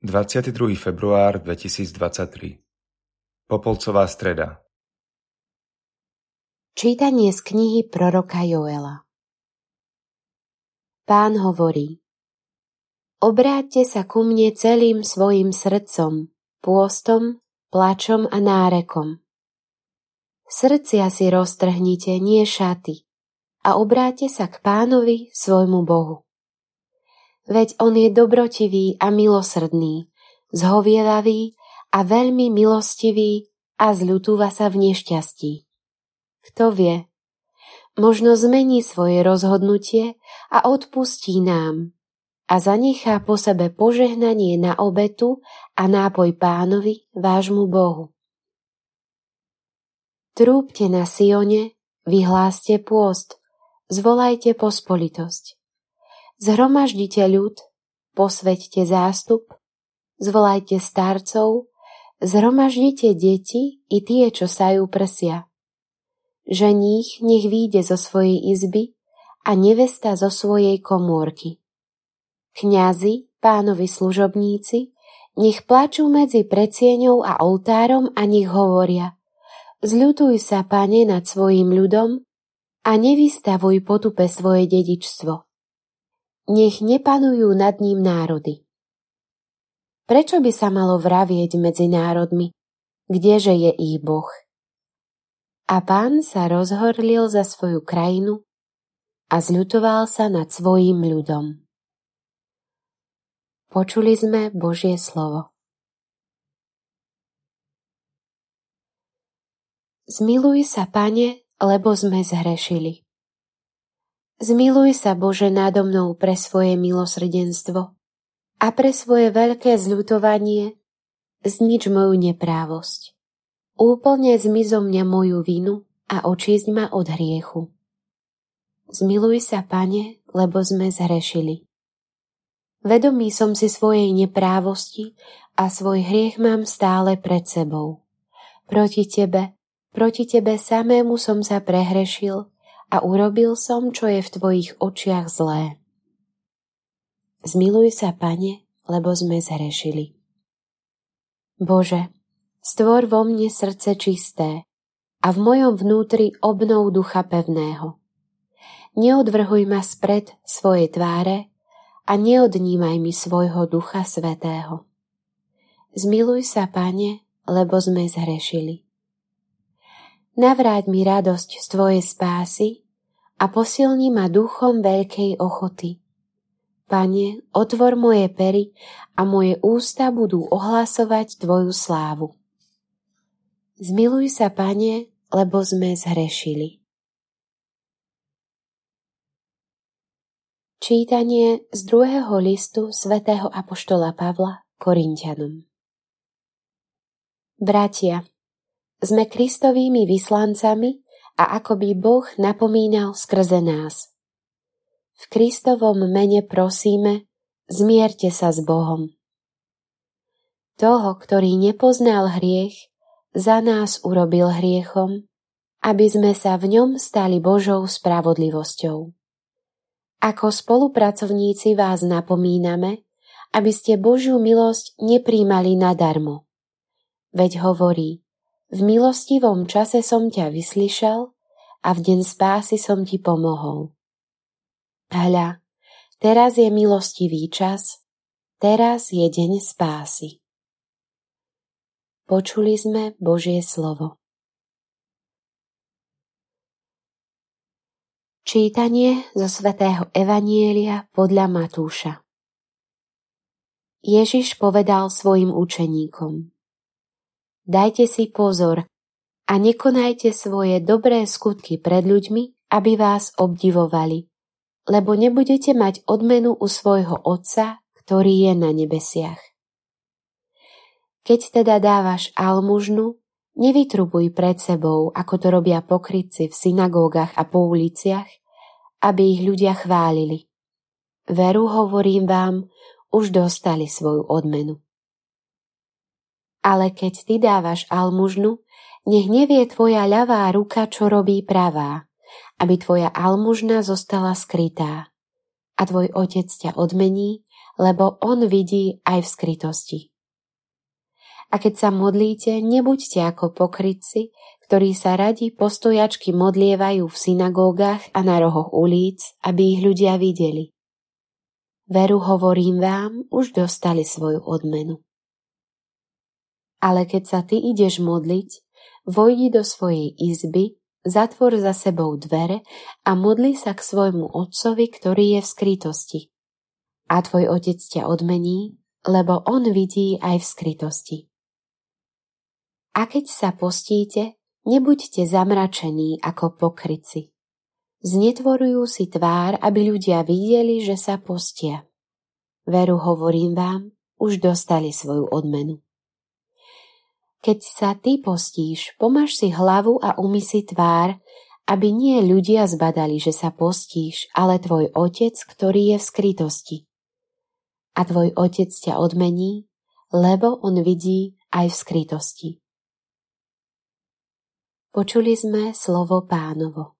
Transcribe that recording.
22. február 2023 Popolcová streda Čítanie z knihy proroka Joela Pán hovorí Obráťte sa ku mne celým svojim srdcom, pôstom, plačom a nárekom. Srdcia si roztrhnite, nie šaty, a obráťte sa k pánovi, svojmu Bohu veď on je dobrotivý a milosrdný, zhovievavý a veľmi milostivý a zľutúva sa v nešťastí. Kto vie, možno zmení svoje rozhodnutie a odpustí nám a zanechá po sebe požehnanie na obetu a nápoj pánovi, vášmu Bohu. Trúbte na Sione, vyhláste pôst, zvolajte pospolitosť. Zhromaždite ľud, posveďte zástup, zvolajte starcov, zhromaždite deti i tie, čo sajú prsia. Ženích nech výjde zo svojej izby a nevesta zo svojej komórky. Kňazi, pánovi služobníci, nech plačú medzi predsieňou a oltárom a nech hovoria Zľutuj sa, pane, nad svojim ľudom a nevystavuj potupe svoje dedičstvo nech nepanujú nad ním národy. Prečo by sa malo vravieť medzi národmi, kdeže je ich Boh? A pán sa rozhorlil za svoju krajinu a zľutoval sa nad svojim ľudom. Počuli sme Božie slovo. Zmiluj sa, Pane, lebo sme zhrešili. Zmiluj sa, Bože, nádo mnou pre svoje milosrdenstvo a pre svoje veľké zľutovanie znič moju neprávosť. Úplne zmizo mňa moju vinu a očísť ma od hriechu. Zmiluj sa, Pane, lebo sme zhrešili. Vedomý som si svojej neprávosti a svoj hriech mám stále pred sebou. Proti Tebe, proti Tebe samému som sa prehrešil a urobil som, čo je v Tvojich očiach zlé. Zmiluj sa, Pane, lebo sme zhrešili. Bože, stvor vo mne srdce čisté a v mojom vnútri obnov ducha pevného. Neodvrhuj ma spred svojej tváre a neodnímaj mi svojho ducha svetého. Zmiluj sa, Pane, lebo sme zhrešili. Navráť mi radosť z Tvojej spásy a posilni ma duchom veľkej ochoty. Pane, otvor moje pery a moje ústa budú ohlasovať Tvoju slávu. Zmiluj sa, Pane, lebo sme zhrešili. Čítanie z druhého listu svätého Apoštola Pavla Korintianom Bratia, sme Kristovými vyslancami a ako by Boh napomínal skrze nás. V Kristovom mene prosíme, zmierte sa s Bohom. Toho, ktorý nepoznal hriech, za nás urobil hriechom, aby sme sa v ňom stali Božou spravodlivosťou. Ako spolupracovníci vás napomíname, aby ste Božiu milosť nepríjmali nadarmo. Veď hovorí, v milostivom čase som ťa vyslyšal a v deň spásy som ti pomohol. Hľa, teraz je milostivý čas, teraz je deň spásy. Počuli sme Božie slovo. Čítanie zo svätého Evanielia podľa Matúša Ježiš povedal svojim učeníkom Dajte si pozor a nekonajte svoje dobré skutky pred ľuďmi, aby vás obdivovali, lebo nebudete mať odmenu u svojho Otca, ktorý je na nebesiach. Keď teda dávaš almužnu, nevytrubuj pred sebou, ako to robia pokrytci v synagógach a po uliciach, aby ich ľudia chválili. Veru, hovorím vám, už dostali svoju odmenu. Ale keď ty dávaš almužnu, nech nevie tvoja ľavá ruka, čo robí pravá, aby tvoja almužna zostala skrytá. A tvoj otec ťa odmení, lebo on vidí aj v skrytosti. A keď sa modlíte, nebuďte ako pokrytci, ktorí sa radi postojačky modlievajú v synagógach a na rohoch ulic, aby ich ľudia videli. Veru hovorím vám, už dostali svoju odmenu. Ale keď sa ty ideš modliť, vojdi do svojej izby, zatvor za sebou dvere a modli sa k svojmu otcovi, ktorý je v skrytosti. A tvoj otec ťa odmení, lebo on vidí aj v skrytosti. A keď sa postíte, nebuďte zamračení ako pokryci. Znetvorujú si tvár, aby ľudia videli, že sa postia. Veru hovorím vám, už dostali svoju odmenu. Keď sa ty postíš, pomáš si hlavu a umy si tvár, aby nie ľudia zbadali, že sa postíš, ale tvoj otec, ktorý je v skrytosti. A tvoj otec ťa odmení, lebo on vidí aj v skrytosti. Počuli sme slovo pánovo.